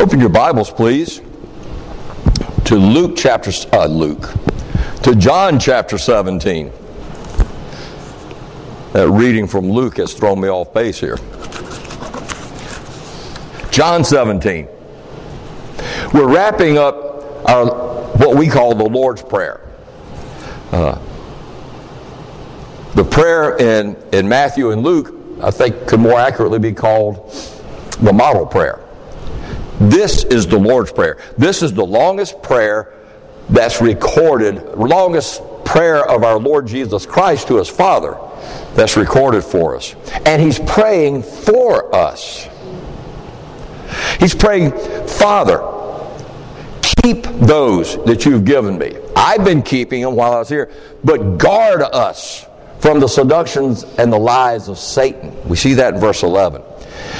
Open your Bibles, please, to Luke chapter uh, Luke, to John chapter 17. That reading from Luke has thrown me off base here. John 17. We're wrapping up our what we call the Lord's Prayer. Uh, the prayer in, in Matthew and Luke, I think, could more accurately be called the model prayer. This is the Lord's Prayer. This is the longest prayer that's recorded, longest prayer of our Lord Jesus Christ to his Father that's recorded for us. And he's praying for us. He's praying, Father, keep those that you've given me. I've been keeping them while I was here, but guard us from the seductions and the lies of Satan. We see that in verse 11.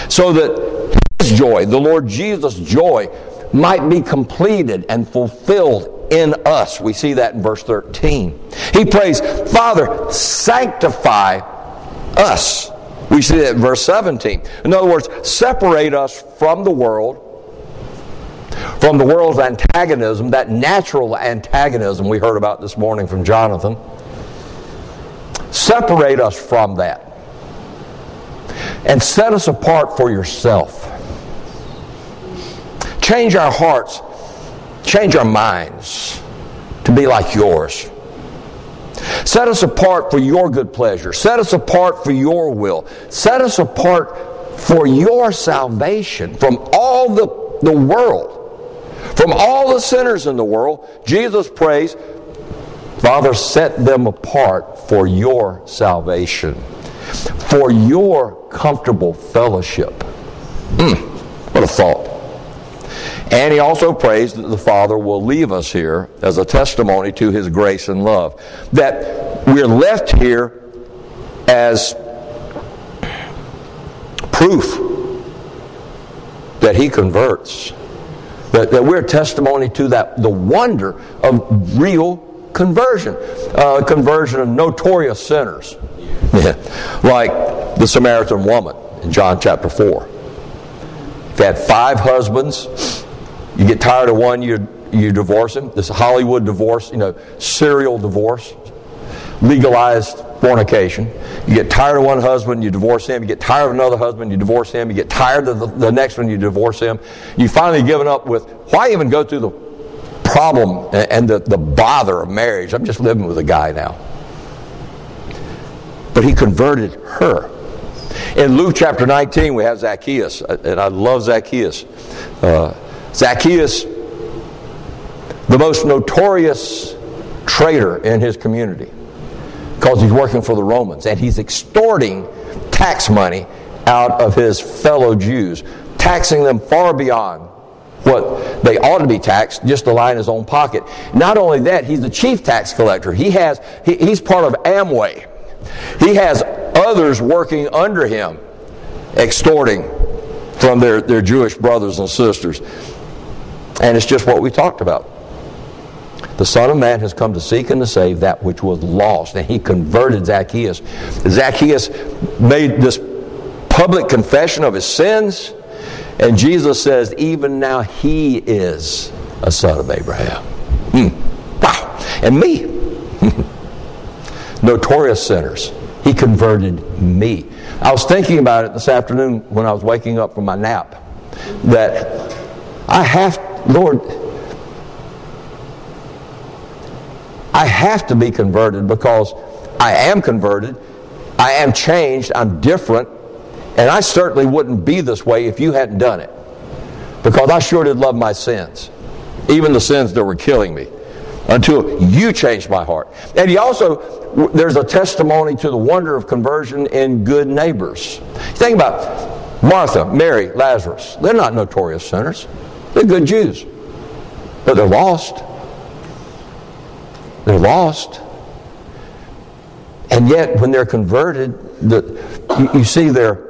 So that joy, the Lord Jesus' joy, might be completed and fulfilled in us. We see that in verse 13. He prays, Father, sanctify us. We see that in verse 17. In other words, separate us from the world, from the world's antagonism, that natural antagonism we heard about this morning from Jonathan. Separate us from that. And set us apart for yourself. Change our hearts, change our minds to be like yours. Set us apart for your good pleasure. Set us apart for your will. Set us apart for your salvation from all the, the world. From all the sinners in the world, Jesus prays, Father, set them apart for your salvation, for your comfortable fellowship. Mm, what a thought. And he also prays that the Father will leave us here as a testimony to his grace and love. That we're left here as proof that he converts. That, that we're testimony to that the wonder of real conversion. Uh, conversion of notorious sinners. like the Samaritan woman in John chapter 4. If had five husbands, you get tired of one, you, you divorce him. This Hollywood divorce, you know, serial divorce, legalized fornication. You get tired of one husband, you divorce him. You get tired of another husband, you divorce him. You get tired of the, the next one, you divorce him. You finally given up with why even go through the problem and the, the bother of marriage? I'm just living with a guy now. But he converted her. In Luke chapter 19, we have Zacchaeus, and I love Zacchaeus. Uh, Zacchaeus, the most notorious traitor in his community, because he's working for the Romans and he's extorting tax money out of his fellow Jews, taxing them far beyond what they ought to be taxed just to line his own pocket. Not only that, he's the chief tax collector. He has he, he's part of Amway. He has others working under him, extorting from their, their Jewish brothers and sisters. And it's just what we talked about. The Son of Man has come to seek and to save that which was lost. And he converted Zacchaeus. Zacchaeus made this public confession of his sins. And Jesus says, even now he is a son of Abraham. Hmm. Wow. And me. Notorious sinners. He converted me. I was thinking about it this afternoon when I was waking up from my nap. That I have Lord, I have to be converted because I am converted. I am changed. I'm different. And I certainly wouldn't be this way if you hadn't done it. Because I sure did love my sins, even the sins that were killing me, until you changed my heart. And he also, there's a testimony to the wonder of conversion in good neighbors. Think about Martha, Mary, Lazarus. They're not notorious sinners. They're good Jews, but they're lost. They're lost. And yet, when they're converted, the, you, you see their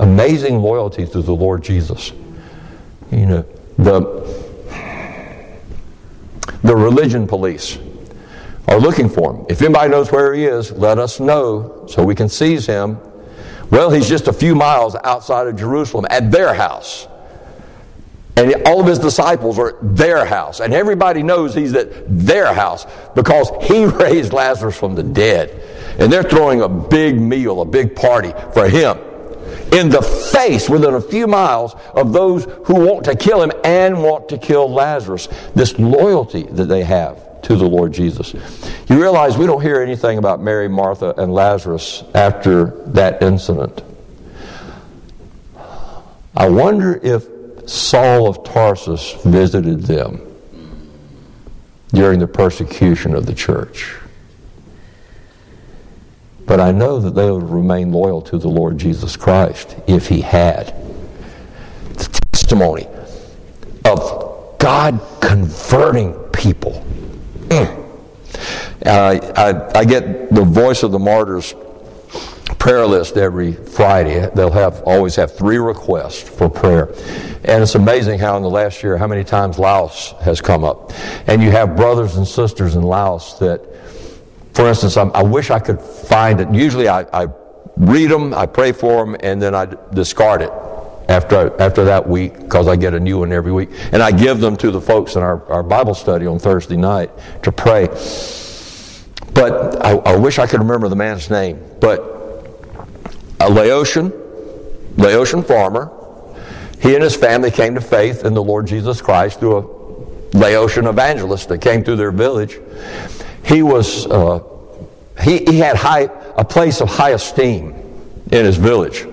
amazing loyalty to the Lord Jesus. You know, the, the religion police are looking for him. If anybody knows where he is, let us know so we can seize him. Well, he's just a few miles outside of Jerusalem at their house. And all of his disciples are at their house. And everybody knows he's at their house because he raised Lazarus from the dead. And they're throwing a big meal, a big party for him in the face within a few miles of those who want to kill him and want to kill Lazarus. This loyalty that they have to the Lord Jesus. You realize we don't hear anything about Mary, Martha, and Lazarus after that incident. I wonder if Saul of Tarsus visited them during the persecution of the church. But I know that they would remain loyal to the Lord Jesus Christ if he had. The testimony of God converting people. Mm. I, I get the Voice of the Martyrs prayer list every Friday. They'll have always have three requests for prayer. And it's amazing how in the last year, how many times Laos has come up. And you have brothers and sisters in Laos that, for instance, I'm, i wish I could find it. Usually I, I read them, I pray for them, and then I discard it after, after that week because I get a new one every week. And I give them to the folks in our, our Bible study on Thursday night to pray. But I, I wish I could remember the man's name. But a Laotian, Laotian farmer, he and his family came to faith in the Lord Jesus Christ through a Laotian evangelist that came through their village. He was uh, he, he had high, a place of high esteem in his village.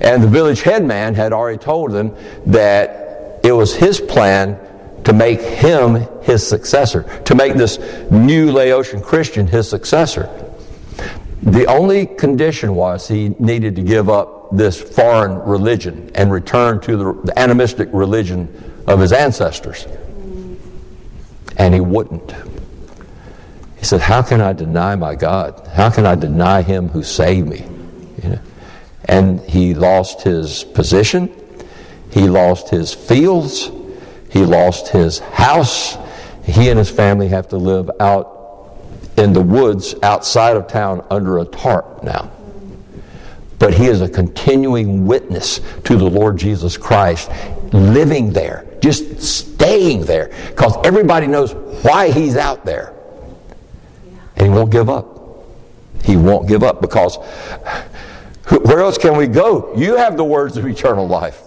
And the village headman had already told them that it was his plan to make him his successor, to make this new Laotian Christian his successor. The only condition was he needed to give up this foreign religion and return to the, the animistic religion of his ancestors. And he wouldn't. He said, How can I deny my God? How can I deny him who saved me? You know? And he lost his position, he lost his fields, he lost his house. He and his family have to live out in the woods outside of town under a tarp now but he is a continuing witness to the Lord Jesus Christ, living there, just staying there, because everybody knows why he's out there. And he won't give up. He won't give up because where else can we go? You have the words of eternal life.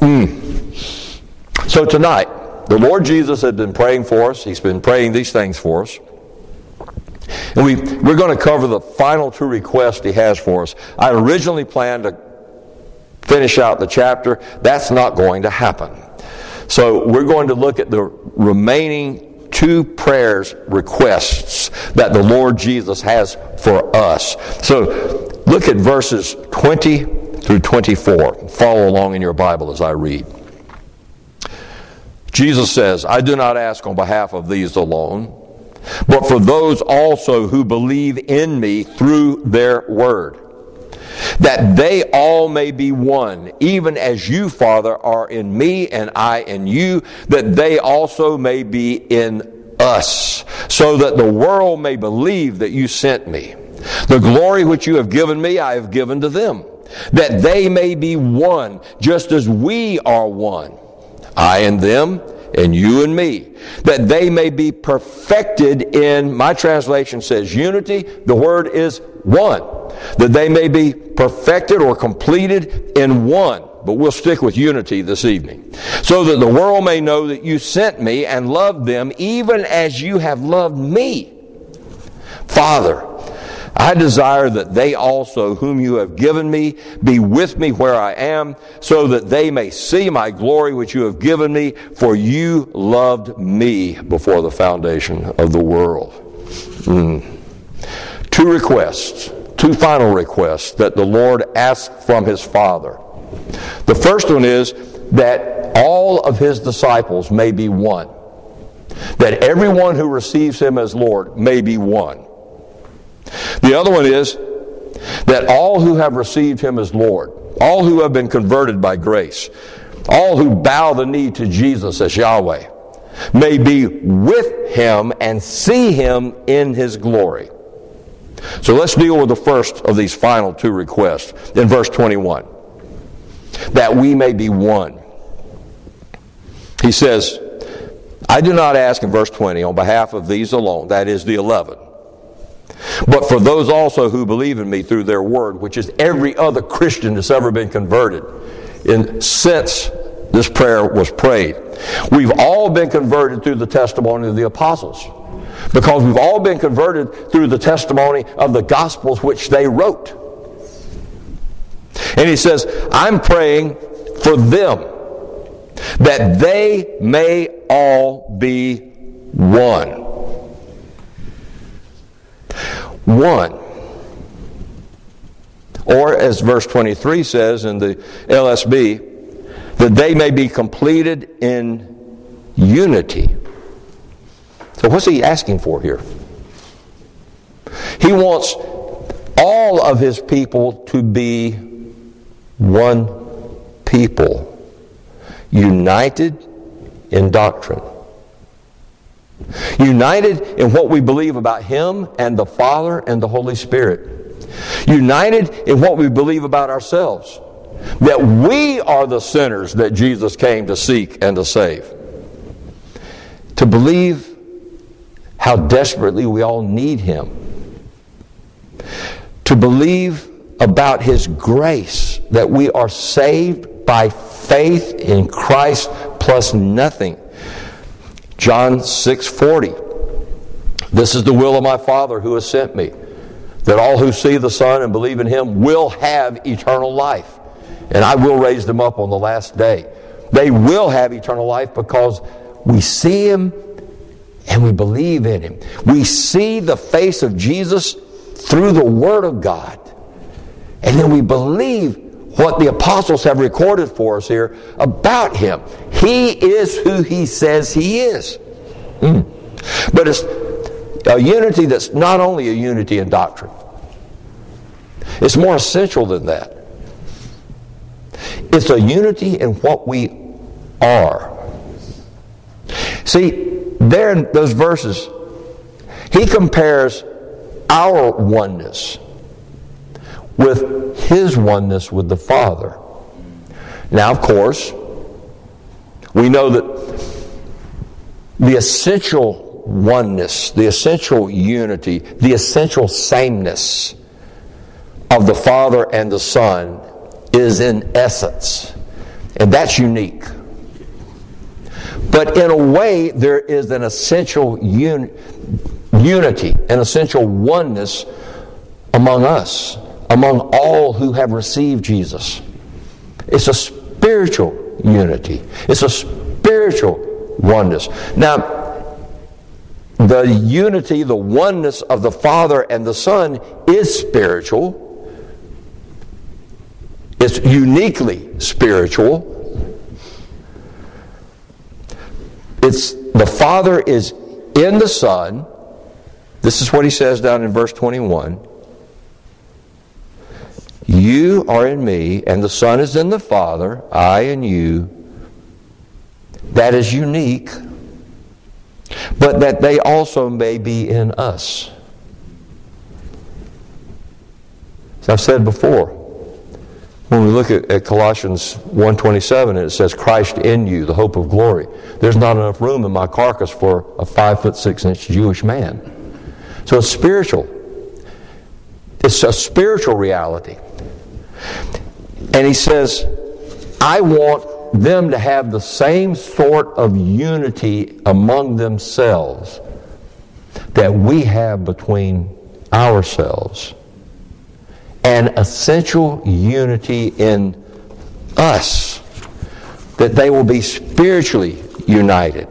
Mm. So tonight, the Lord Jesus had been praying for us. He's been praying these things for us. And we, we're going to cover the final two requests he has for us. I originally planned to finish out the chapter. That's not going to happen. So we're going to look at the remaining two prayers requests that the Lord Jesus has for us. So look at verses 20 through 24. Follow along in your Bible as I read. Jesus says, I do not ask on behalf of these alone but for those also who believe in me through their word. That they all may be one, even as you, Father, are in me and I in you, that they also may be in us, so that the world may believe that you sent me. The glory which you have given me, I have given to them, that they may be one, just as we are one. I and them, and you and me, that they may be perfected in, my translation says unity, the word is one, that they may be perfected or completed in one. But we'll stick with unity this evening. So that the world may know that you sent me and loved them even as you have loved me. Father, I desire that they also, whom you have given me, be with me where I am, so that they may see my glory which you have given me, for you loved me before the foundation of the world. Mm. Two requests, two final requests that the Lord asked from his Father. The first one is that all of his disciples may be one. That everyone who receives him as Lord may be one. The other one is that all who have received him as Lord, all who have been converted by grace, all who bow the knee to Jesus as Yahweh, may be with him and see him in his glory. So let's deal with the first of these final two requests in verse 21 that we may be one. He says, I do not ask in verse 20 on behalf of these alone, that is the 11, but for those also who believe in me through their word, which is every other Christian that's ever been converted in, since this prayer was prayed. We've all been converted through the testimony of the apostles because we've all been converted through the testimony of the gospels which they wrote. And he says, I'm praying for them that they may all be one. One. Or, as verse 23 says in the LSB, that they may be completed in unity. So, what's he asking for here? He wants all of his people to be one people united in doctrine. United in what we believe about Him and the Father and the Holy Spirit. United in what we believe about ourselves. That we are the sinners that Jesus came to seek and to save. To believe how desperately we all need Him. To believe about His grace that we are saved by faith in Christ plus nothing. John 6:40. This is the will of my Father who has sent me, that all who see the Son and believe in him will have eternal life, and I will raise them up on the last day. They will have eternal life because we see him and we believe in him. We see the face of Jesus through the word of God. And then we believe what the apostles have recorded for us here about him. He is who he says he is. Mm. But it's a unity that's not only a unity in doctrine, it's more essential than that. It's a unity in what we are. See, there in those verses, he compares our oneness with his oneness with the Father. Now, of course, we know that the essential oneness, the essential unity, the essential sameness of the Father and the Son is in essence. And that's unique. But in a way, there is an essential un- unity, an essential oneness among us among all who have received Jesus. It's a spiritual unity, it's a spiritual oneness. Now, the unity, the oneness of the Father and the Son is spiritual. It's uniquely spiritual. It's the Father is in the Son. This is what he says down in verse 21. You are in me, and the Son is in the Father, I in you. That is unique, but that they also may be in us. As I've said before, when we look at, at Colossians 1.27 and it says Christ in you, the hope of glory, there's not enough room in my carcass for a five foot six inch Jewish man. So it's spiritual. It's a spiritual reality. And he says, I want them to have the same sort of unity among themselves that we have between ourselves. An essential unity in us, that they will be spiritually united.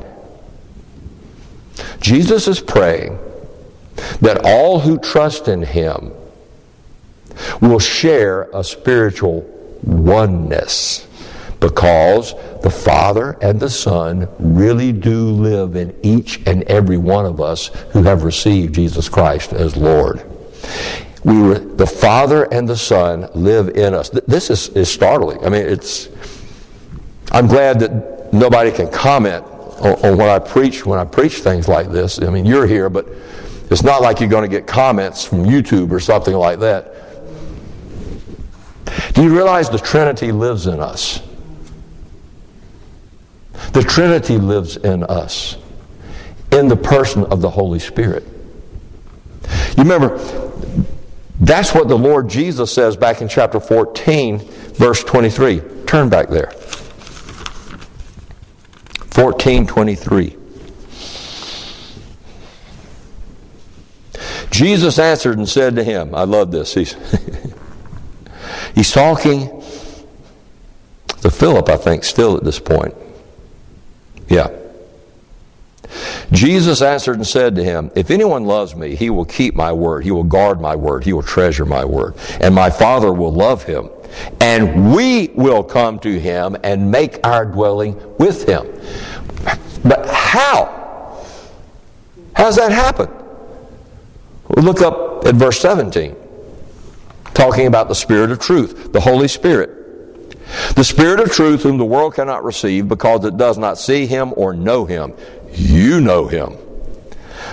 Jesus is praying that all who trust in him will share a spiritual oneness because the Father and the Son really do live in each and every one of us who have received Jesus Christ as Lord. We were, the Father and the Son live in us. This is, is startling. I mean, it's. I'm glad that nobody can comment on, on what I preach when I preach things like this. I mean, you're here, but it's not like you're going to get comments from YouTube or something like that. Do you realize the Trinity lives in us? The Trinity lives in us, in the person of the Holy Spirit. You remember, that's what the Lord Jesus says back in chapter 14, verse 23. Turn back there. 14, 23. Jesus answered and said to him, I love this. He's, he's talking to Philip, I think, still at this point. Yeah. Jesus answered and said to him, If anyone loves me, he will keep my word. He will guard my word. He will treasure my word. And my Father will love him. And we will come to him and make our dwelling with him. But how? How does that happen? Look up at verse 17, talking about the Spirit of truth, the Holy Spirit. The Spirit of truth, whom the world cannot receive because it does not see him or know him. You know him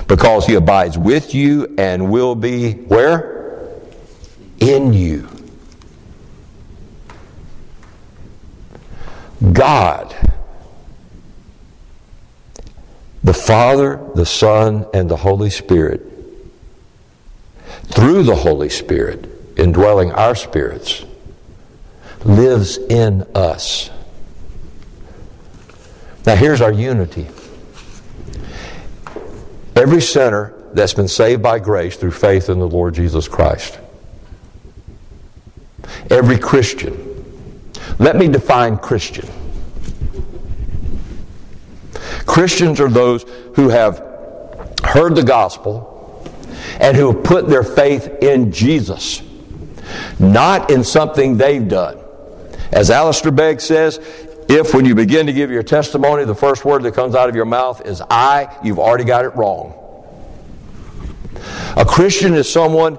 because he abides with you and will be where? In you. God, the Father, the Son, and the Holy Spirit, through the Holy Spirit, indwelling our spirits, lives in us. Now, here's our unity. Every sinner that's been saved by grace through faith in the Lord Jesus Christ. Every Christian. Let me define Christian. Christians are those who have heard the gospel and who have put their faith in Jesus, not in something they've done. As Alistair Begg says, if when you begin to give your testimony, the first word that comes out of your mouth is I, you've already got it wrong. A Christian is someone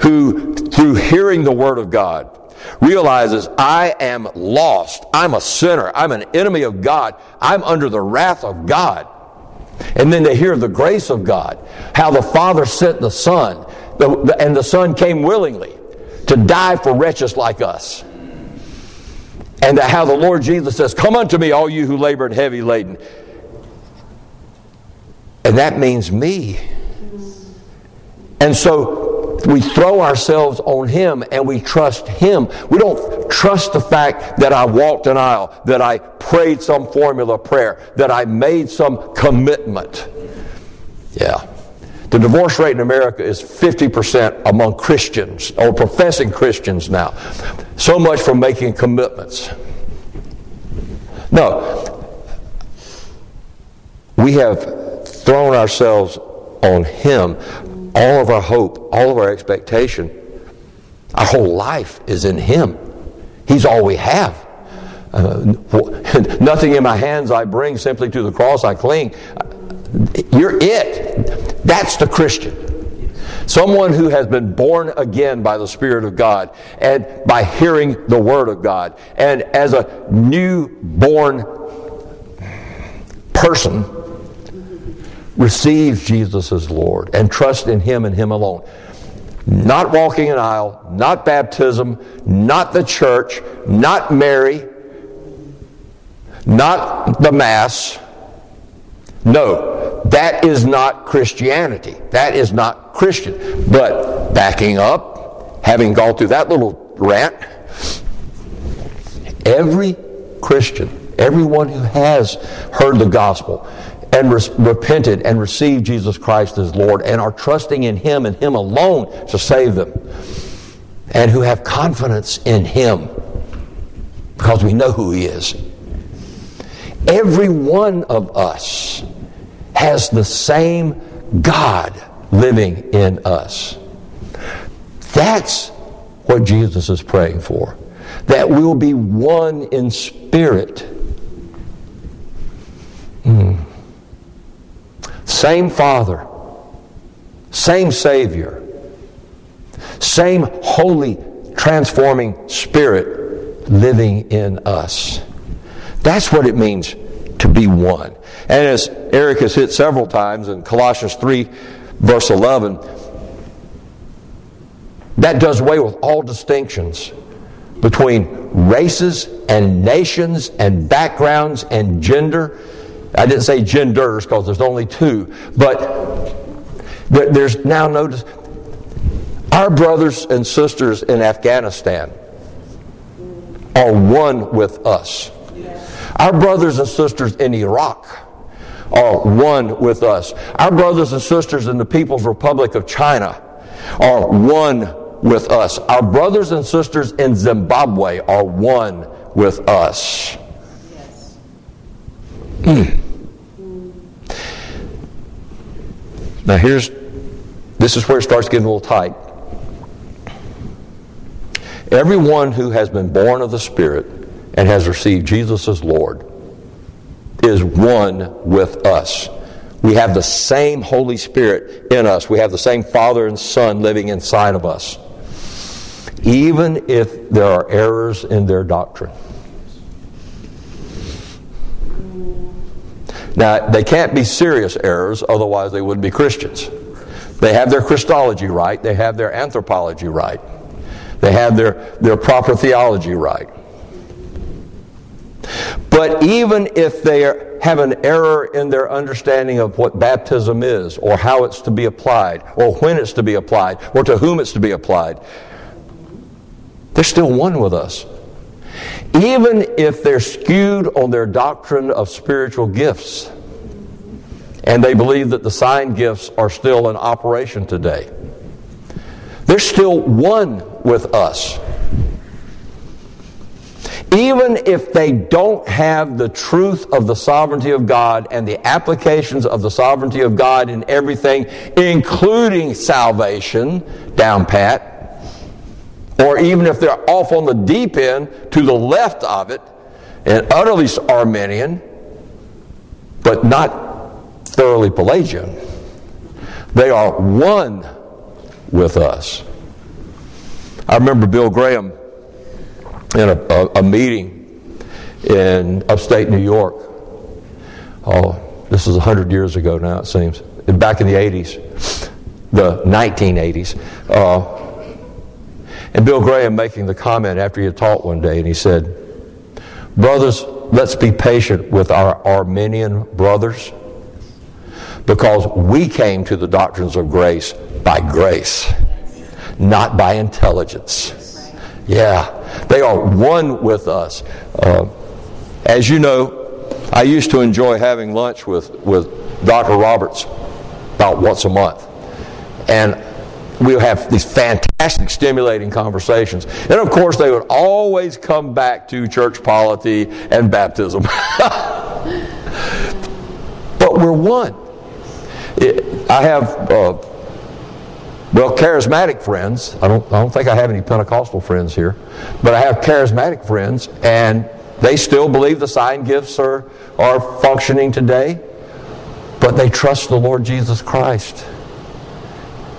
who, through hearing the Word of God, realizes I am lost. I'm a sinner. I'm an enemy of God. I'm under the wrath of God. And then they hear the grace of God, how the Father sent the Son, and the Son came willingly to die for wretches like us. And how the Lord Jesus says, Come unto me, all you who labor and heavy laden. And that means me. And so we throw ourselves on Him and we trust Him. We don't trust the fact that I walked an aisle, that I prayed some formula prayer, that I made some commitment. Yeah. The divorce rate in America is 50% among Christians or professing Christians now. So much for making commitments. No. We have thrown ourselves on Him. All of our hope, all of our expectation, our whole life is in Him. He's all we have. Uh, nothing in my hands I bring, simply to the cross I cling. You're it. That's the Christian. Someone who has been born again by the Spirit of God and by hearing the Word of God. And as a new-born person, receives Jesus as Lord and trusts in Him and Him alone. Not walking an aisle, not baptism, not the church, not Mary, not the Mass. No, that is not Christianity. That is not Christian. But backing up, having gone through that little rant, every Christian, everyone who has heard the gospel and re- repented and received Jesus Christ as Lord and are trusting in Him and Him alone to save them, and who have confidence in Him because we know who He is. Every one of us has the same God living in us. That's what Jesus is praying for. That we'll be one in spirit. Mm. Same Father, same Savior, same holy, transforming Spirit living in us. That's what it means to be one. And as Eric has hit several times in Colossians 3, verse 11, that does away with all distinctions between races and nations and backgrounds and gender. I didn't say genders because there's only two, but there's now notice our brothers and sisters in Afghanistan are one with us. Our brothers and sisters in Iraq are one with us. Our brothers and sisters in the People's Republic of China are one with us. Our brothers and sisters in Zimbabwe are one with us. Mm. Now here's this is where it starts getting a little tight. Everyone who has been born of the Spirit and has received Jesus as Lord is one with us. We have the same Holy Spirit in us. We have the same Father and Son living inside of us. Even if there are errors in their doctrine. Now, they can't be serious errors, otherwise, they wouldn't be Christians. They have their Christology right, they have their anthropology right, they have their, their proper theology right. But even if they have an error in their understanding of what baptism is, or how it's to be applied, or when it's to be applied, or to whom it's to be applied, they're still one with us. Even if they're skewed on their doctrine of spiritual gifts, and they believe that the sign gifts are still in operation today, they're still one with us even if they don't have the truth of the sovereignty of God and the applications of the sovereignty of God in everything, including salvation, down pat, or even if they're off on the deep end to the left of it and utterly Arminian, but not thoroughly Pelagian, they are one with us. I remember Bill Graham in a, a, a meeting in upstate New York. Oh, this is 100 years ago now, it seems. Back in the 80s, the 1980s. Uh, and Bill Graham making the comment after he had taught one day, and he said, Brothers, let's be patient with our Arminian brothers because we came to the doctrines of grace by grace, not by intelligence. Yeah, they are one with us. Uh, as you know, I used to enjoy having lunch with, with Dr. Roberts about once a month. And we would have these fantastic, stimulating conversations. And of course, they would always come back to church polity and baptism. but we're one. I have uh, well, charismatic friends. I don't, I don't think I have any Pentecostal friends here, but I have charismatic friends, and they still believe the sign gifts are, are functioning today, but they trust the Lord Jesus Christ.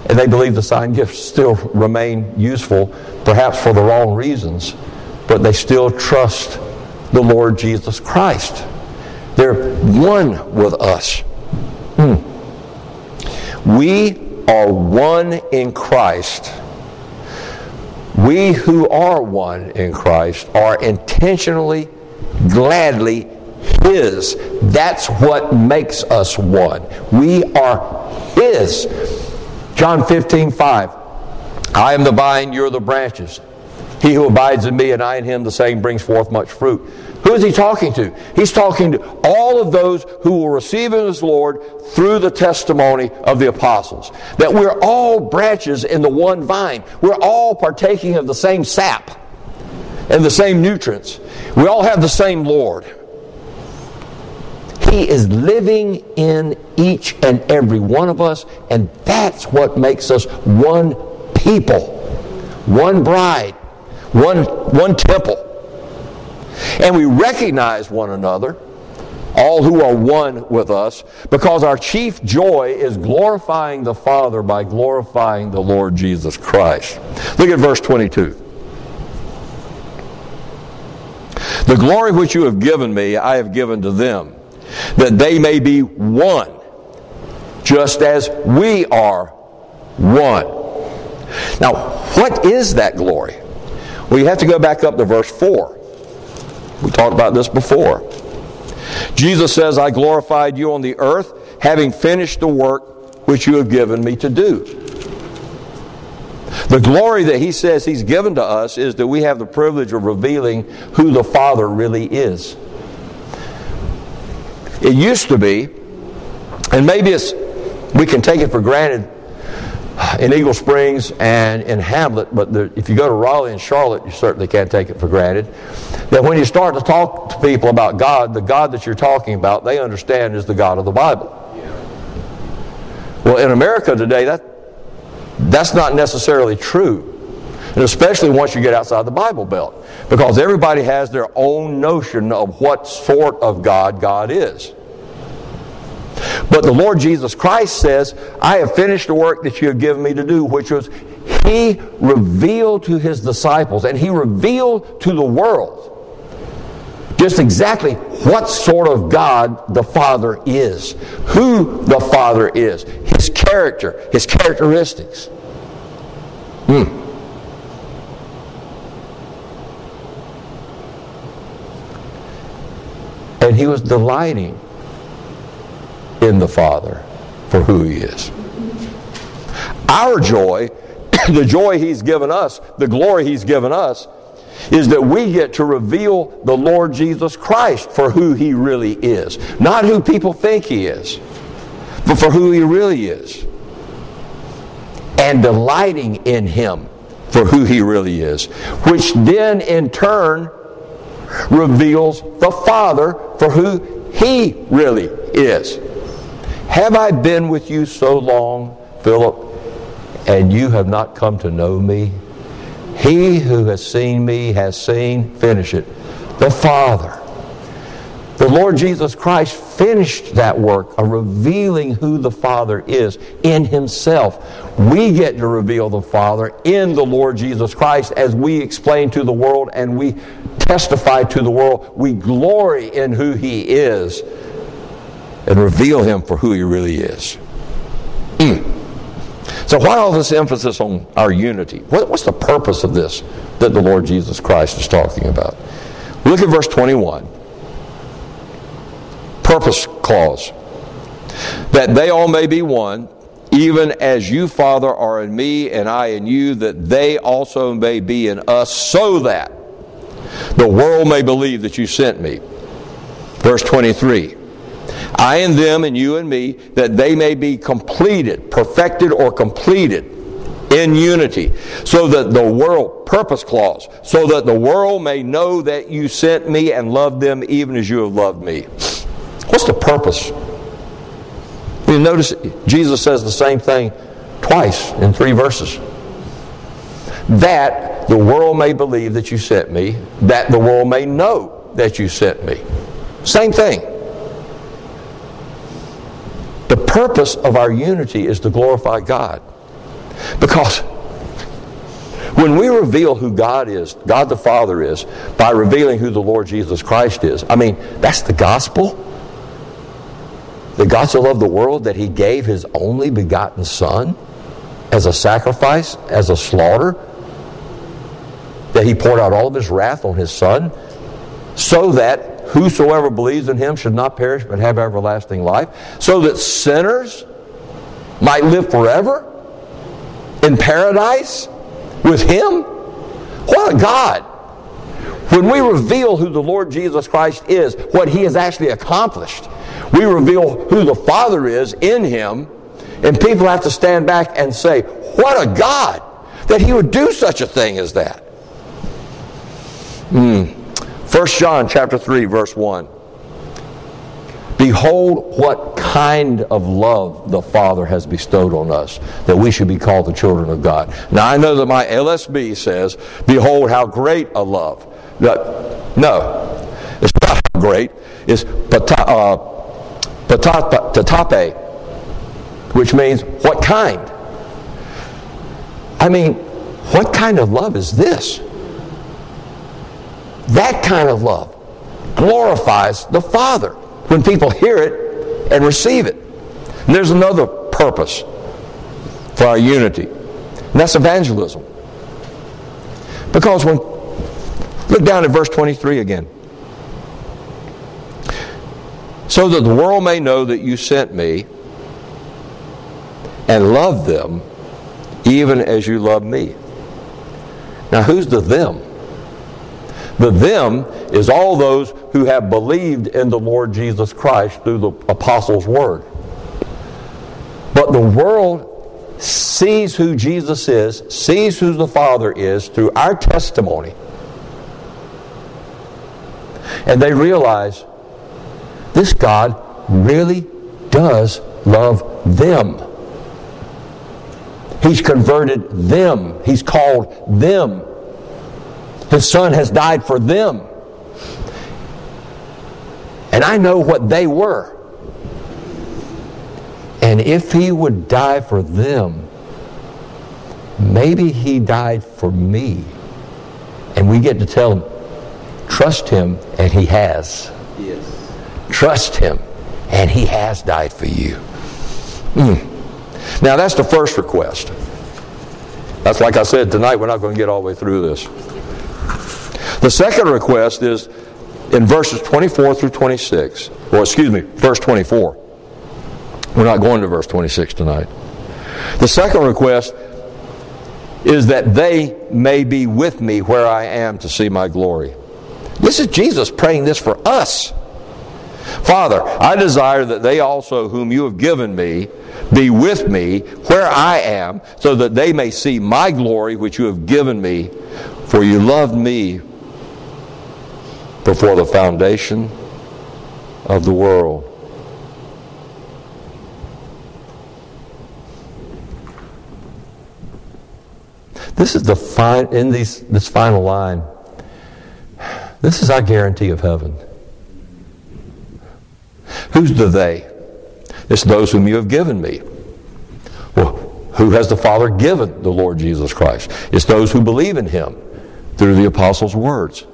And they believe the sign gifts still remain useful, perhaps for the wrong reasons, but they still trust the Lord Jesus Christ. They're one with us. Hmm. We are one in Christ, we who are one in Christ are intentionally, gladly His. That's what makes us one. We are His. John 15, 5. I am the vine, you're the branches. He who abides in me and I in him, the same brings forth much fruit. Who is he talking to? He's talking to all of those who will receive him as Lord through the testimony of the apostles. That we're all branches in the one vine. We're all partaking of the same sap and the same nutrients. We all have the same Lord. He is living in each and every one of us, and that's what makes us one people, one bride, one, one temple. And we recognize one another, all who are one with us, because our chief joy is glorifying the Father by glorifying the Lord Jesus Christ. Look at verse 22. The glory which you have given me, I have given to them, that they may be one, just as we are one. Now, what is that glory? Well, you have to go back up to verse 4. We talked about this before. Jesus says, I glorified you on the earth, having finished the work which you have given me to do. The glory that he says he's given to us is that we have the privilege of revealing who the Father really is. It used to be, and maybe it's we can take it for granted in Eagle Springs and in Hamlet, but if you go to Raleigh and Charlotte, you certainly can't take it for granted. That when you start to talk to people about God, the God that you're talking about, they understand is the God of the Bible. Well, in America today, that that's not necessarily true. And especially once you get outside the Bible Belt. Because everybody has their own notion of what sort of God God is. But the Lord Jesus Christ says, I have finished the work that you have given me to do, which was He revealed to His disciples and He revealed to the world just exactly what sort of God the Father is, who the Father is, His character, His characteristics. Hmm. And He was delighting in the Father for who He is. Our joy, the joy He's given us, the glory He's given us, is that we get to reveal the Lord Jesus Christ for who He really is. Not who people think He is, but for who He really is. And delighting in Him for who He really is, which then in turn reveals the Father for who He really is. Have I been with you so long, Philip, and you have not come to know me? He who has seen me has seen, finish it, the Father. The Lord Jesus Christ finished that work of revealing who the Father is in Himself. We get to reveal the Father in the Lord Jesus Christ as we explain to the world and we testify to the world. We glory in who He is and reveal him for who he really is. Mm. So, why all this emphasis on our unity? What, what's the purpose of this that the Lord Jesus Christ is talking about? Look at verse 21. Purpose clause. That they all may be one, even as you, Father, are in me and I in you, that they also may be in us, so that the world may believe that you sent me. Verse 23. I and them and you and me, that they may be completed, perfected or completed in unity, so that the world, purpose clause, so that the world may know that you sent me and loved them even as you have loved me. What's the purpose? You notice Jesus says the same thing twice in three verses. That the world may believe that you sent me, that the world may know that you sent me. Same thing. The purpose of our unity is to glorify God. Because when we reveal who God is, God the Father is, by revealing who the Lord Jesus Christ is, I mean, that's the gospel. The God so loved the world that he gave his only begotten Son as a sacrifice, as a slaughter, that he poured out all of his wrath on his Son, so that whosoever believes in him should not perish but have everlasting life, so that sinners might live forever in paradise with him? What a God! When we reveal who the Lord Jesus Christ is, what he has actually accomplished, we reveal who the Father is in him, and people have to stand back and say, What a God! That he would do such a thing as that. Hmm. 1 John chapter 3 verse 1. Behold what kind of love the Father has bestowed on us that we should be called the children of God. Now I know that my LSB says, behold how great a love. No, it's not great. It's pata, uh, which means what kind. I mean, what kind of love is this? That kind of love glorifies the Father when people hear it and receive it. And there's another purpose for our unity, and that's evangelism. Because when Look down at verse 23 again. So that the world may know that you sent me and love them even as you love me. Now, who's the them? The them is all those who have believed in the Lord Jesus Christ through the apostles' word. But the world sees who Jesus is, sees who the Father is through our testimony. And they realize this God really does love them. He's converted them. He's called them. His son has died for them. And I know what they were. And if he would die for them, maybe he died for me. And we get to tell him, trust him, and he has. Yes. Trust him, and he has died for you. Mm. Now, that's the first request. That's like I said tonight, we're not going to get all the way through this. The second request is in verses 24 through 26. Well, excuse me, verse 24. We're not going to verse 26 tonight. The second request is that they may be with me where I am to see my glory. This is Jesus praying this for us. Father, I desire that they also, whom you have given me, be with me where I am, so that they may see my glory which you have given me, for you loved me before the foundation of the world. This is the fine in these, this final line. This is our guarantee of heaven. Who's the they? It's those whom you have given me. Well, who has the Father given the Lord Jesus Christ? It's those who believe in him through the apostles' words.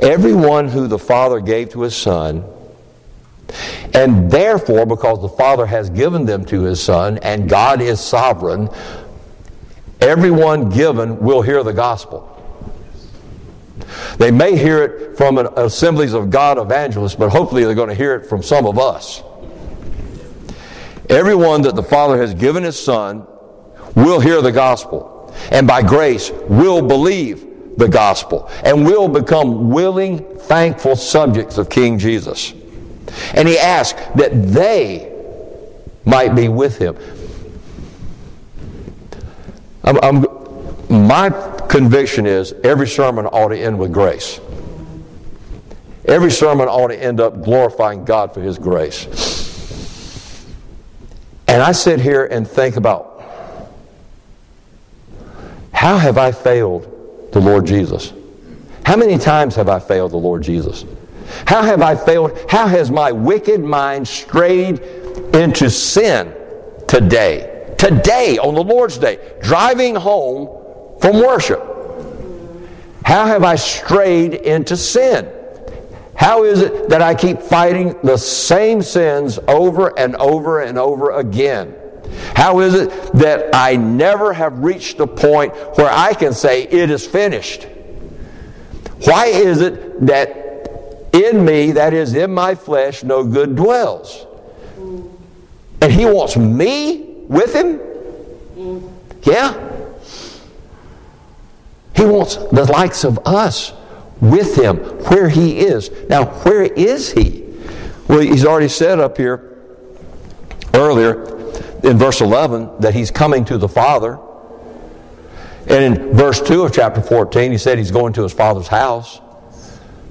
Everyone who the Father gave to his Son, and therefore, because the Father has given them to his Son, and God is sovereign, everyone given will hear the gospel. They may hear it from an assemblies of God evangelists, but hopefully they're going to hear it from some of us. Everyone that the Father has given His Son will hear the gospel, and by grace will believe the gospel, and will become willing, thankful subjects of King Jesus. And He asked that they might be with Him. I'm, I'm, my conviction is every sermon ought to end with grace. Every sermon ought to end up glorifying God for His grace. And I sit here and think about how have I failed the Lord Jesus? How many times have I failed the Lord Jesus? How have I failed? How has my wicked mind strayed into sin today? Today, on the Lord's Day, driving home from worship. How have I strayed into sin? How is it that I keep fighting the same sins over and over and over again? How is it that I never have reached a point where I can say, It is finished? Why is it that in me, that is in my flesh, no good dwells? And He wants me with Him? Yeah? He wants the likes of us with him where he is. Now, where is he? Well, he's already said up here earlier in verse 11 that he's coming to the Father. And in verse 2 of chapter 14, he said he's going to his Father's house.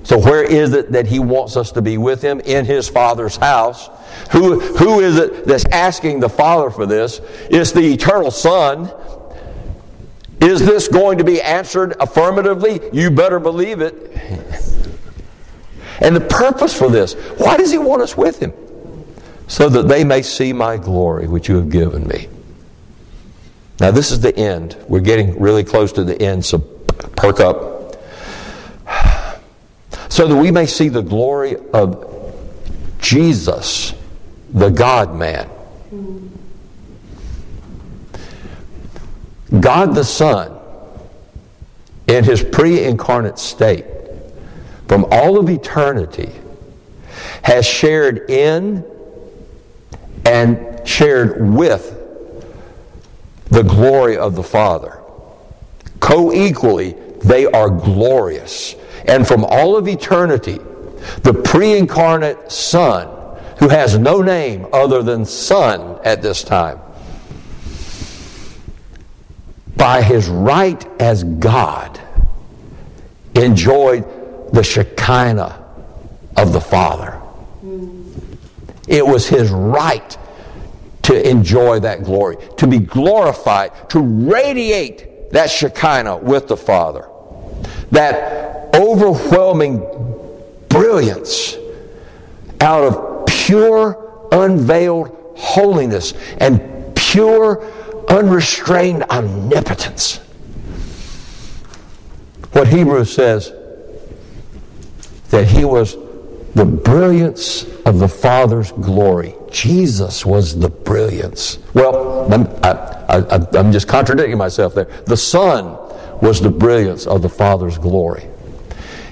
So, where is it that he wants us to be with him? In his Father's house. Who, who is it that's asking the Father for this? It's the eternal Son is this going to be answered affirmatively? You better believe it. And the purpose for this, why does he want us with him? So that they may see my glory, which you have given me. Now, this is the end. We're getting really close to the end, so perk up. So that we may see the glory of Jesus, the God man. God the Son in his pre incarnate state from all of eternity has shared in and shared with the glory of the Father. Co equally, they are glorious. And from all of eternity, the pre incarnate Son, who has no name other than Son at this time, by his right as God, enjoyed the Shekinah of the Father. It was his right to enjoy that glory, to be glorified, to radiate that Shekinah with the Father. That overwhelming brilliance out of pure, unveiled holiness and pure, unrestrained omnipotence. What Hebrews says that he was the brilliance of the Father's glory. Jesus was the brilliance. Well, I'm, I, am just contradicting myself there. The Son was the brilliance of the Father's glory.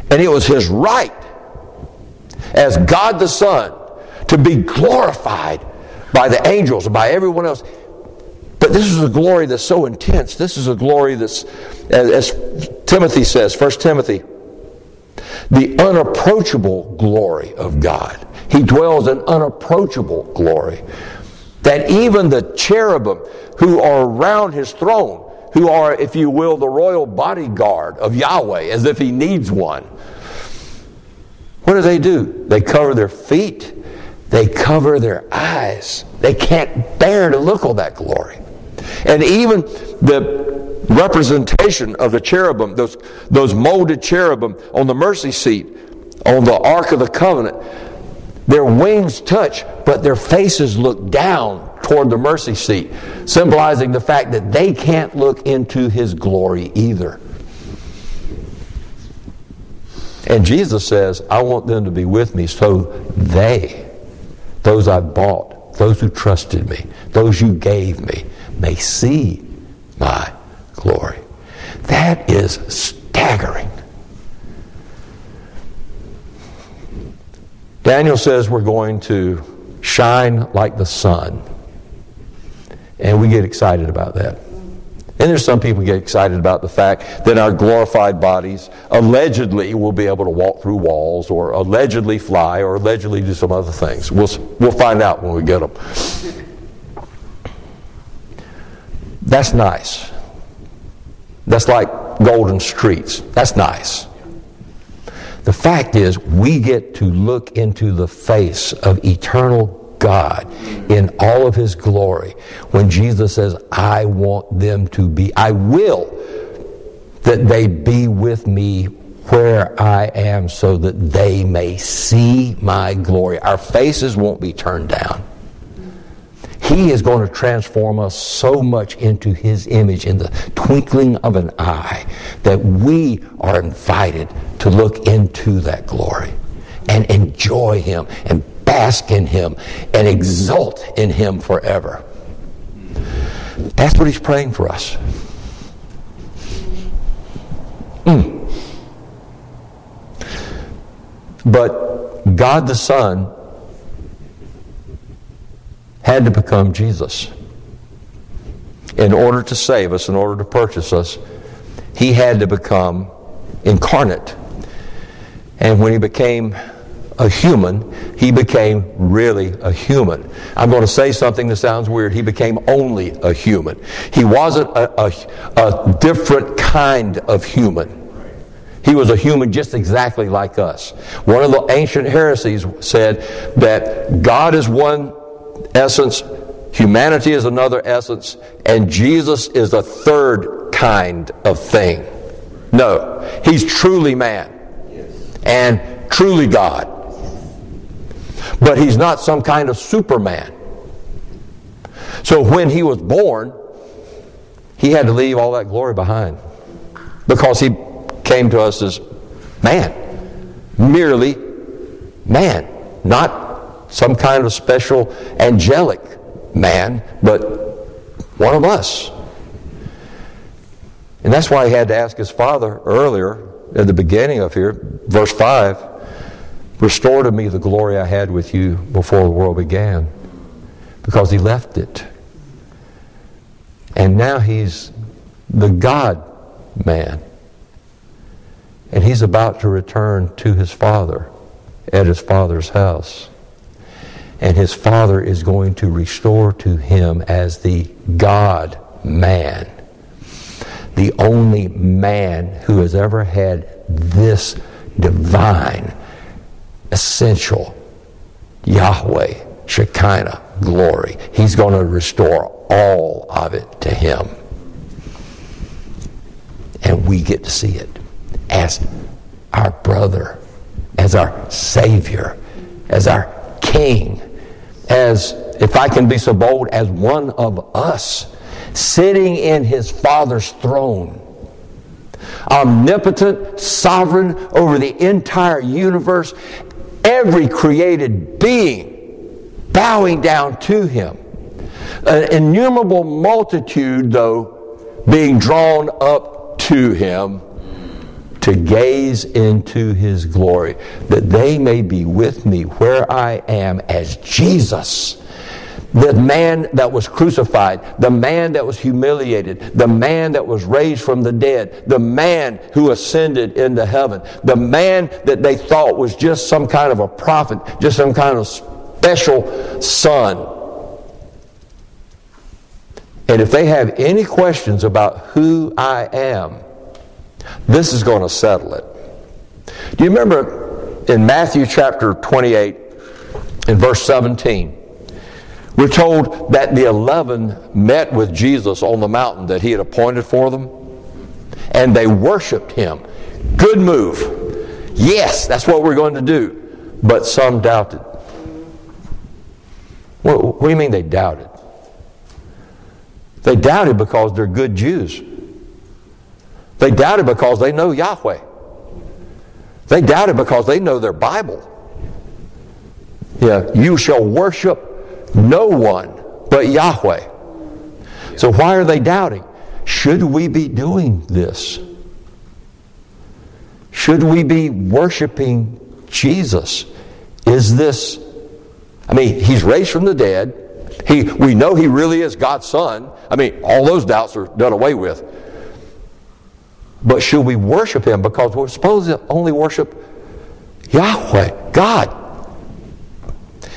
And it was his right as God the Son to be glorified by the angels and by everyone else. But this is a glory that's so intense. This is a glory that's, as, as Timothy says, 1 Timothy the unapproachable glory of God. He dwells in unapproachable glory. That even the cherubim who are around his throne, who are, if you will, the royal bodyguard of Yahweh, as if he needs one, what do they do? They cover their feet, they cover their eyes. They can't bear to look on that glory. And even the representation of the cherubim, those, those molded cherubim on the mercy seat, on the Ark of the Covenant. Their wings touch, but their faces look down toward the mercy seat, symbolizing the fact that they can't look into His glory either. And Jesus says, I want them to be with me so they, those I've bought, those who trusted me, those you gave me, may see my glory. That is staggering. Daniel says we're going to shine like the sun. And we get excited about that. And there's some people get excited about the fact that our glorified bodies allegedly will be able to walk through walls or allegedly fly or allegedly do some other things. We'll, we'll find out when we get them. That's nice. That's like golden streets. That's nice. The fact is, we get to look into the face of eternal God in all of His glory when Jesus says, I want them to be, I will that they be with me where I am so that they may see my glory. Our faces won't be turned down. He is going to transform us so much into His image in the twinkling of an eye that we are invited to look into that glory and enjoy Him and bask in Him and exult in Him forever. That's what He's praying for us. Mm. But God the Son had to become Jesus. In order to save us, in order to purchase us, he had to become incarnate. And when he became a human, he became really a human. I'm going to say something that sounds weird. He became only a human. He wasn't a, a, a different kind of human. He was a human just exactly like us. One of the ancient heresies said that God is one essence, humanity is another essence, and Jesus is a third kind of thing. No, he's truly man and truly God. But he's not some kind of superman. So when he was born, he had to leave all that glory behind because he came to us as man, merely man, not some kind of special angelic man, but one of us. And that's why he had to ask his father earlier at the beginning of here, verse 5 Restore to me the glory I had with you before the world began. Because he left it. And now he's the God man. And he's about to return to his father at his father's house. And his father is going to restore to him as the God man the only man who has ever had this divine, essential Yahweh, Shekinah glory. He's going to restore all of it to him. And we get to see it as our brother, as our Savior, as our King, as, if I can be so bold, as one of us sitting in his Father's throne. Omnipotent, sovereign over the entire universe, every created being bowing down to him. An innumerable multitude, though, being drawn up to him to gaze into his glory, that they may be with me where I am as Jesus the man that was crucified, the man that was humiliated, the man that was raised from the dead, the man who ascended into heaven, the man that they thought was just some kind of a prophet, just some kind of special son. And if they have any questions about who I am, this is going to settle it. Do you remember in Matthew chapter 28, in verse 17? We're told that the eleven met with Jesus on the mountain that he had appointed for them, and they worshiped him. Good move. Yes, that's what we're going to do. But some doubted. What, what do you mean they doubted? They doubted because they're good Jews. They doubted because they know Yahweh. They doubted because they know their Bible. Yeah, you shall worship no one but Yahweh. So why are they doubting? Should we be doing this? Should we be worshiping Jesus? Is this, I mean, he's raised from the dead. He, we know he really is God's son. I mean, all those doubts are done away with. But should we worship him? Because we're supposed to only worship Yahweh, God.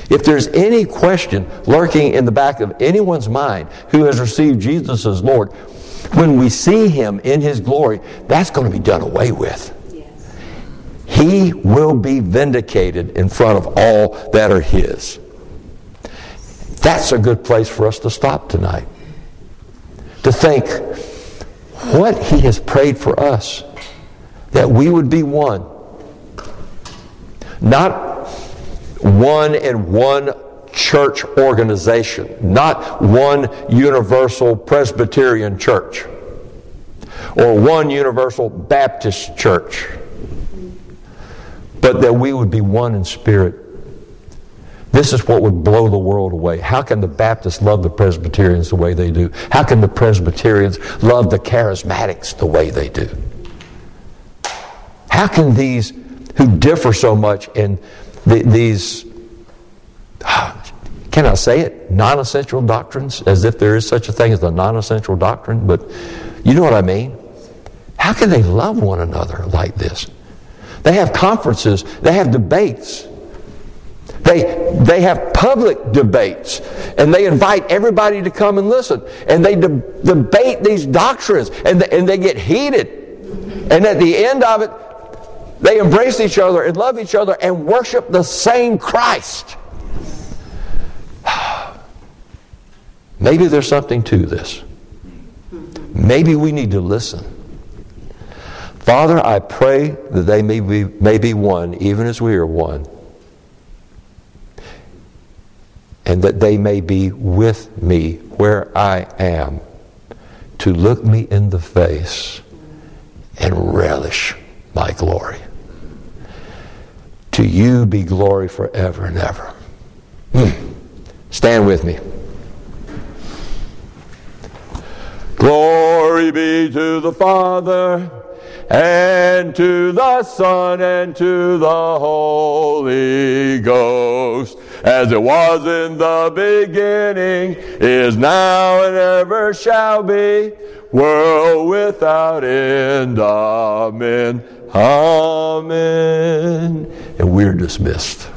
If there's any question lurking in the back of anyone's mind who has received Jesus as Lord, when we see him in his glory, that's going to be done away with. Yes. He will be vindicated in front of all that are his. That's a good place for us to stop tonight. To think what he has prayed for us, that we would be one. Not one in one church organization, not one universal Presbyterian church or one universal Baptist church, but that we would be one in spirit. This is what would blow the world away. How can the Baptists love the Presbyterians the way they do? How can the Presbyterians love the Charismatics the way they do? How can these who differ so much in the, these, can I say it, non essential doctrines, as if there is such a thing as a non essential doctrine, but you know what I mean? How can they love one another like this? They have conferences, they have debates. They, they have public debates and they invite everybody to come and listen. And they de- debate these doctrines and they, and they get heated. And at the end of it, they embrace each other and love each other and worship the same Christ. Maybe there's something to this. Maybe we need to listen. Father, I pray that they may be, may be one, even as we are one. And that they may be with me where I am to look me in the face and relish my glory. To you be glory forever and ever. Hmm. Stand with me. Glory be to the Father, and to the Son, and to the Holy Ghost, as it was in the beginning, is now, and ever shall be, world without end. Amen. Amen. And we're dismissed.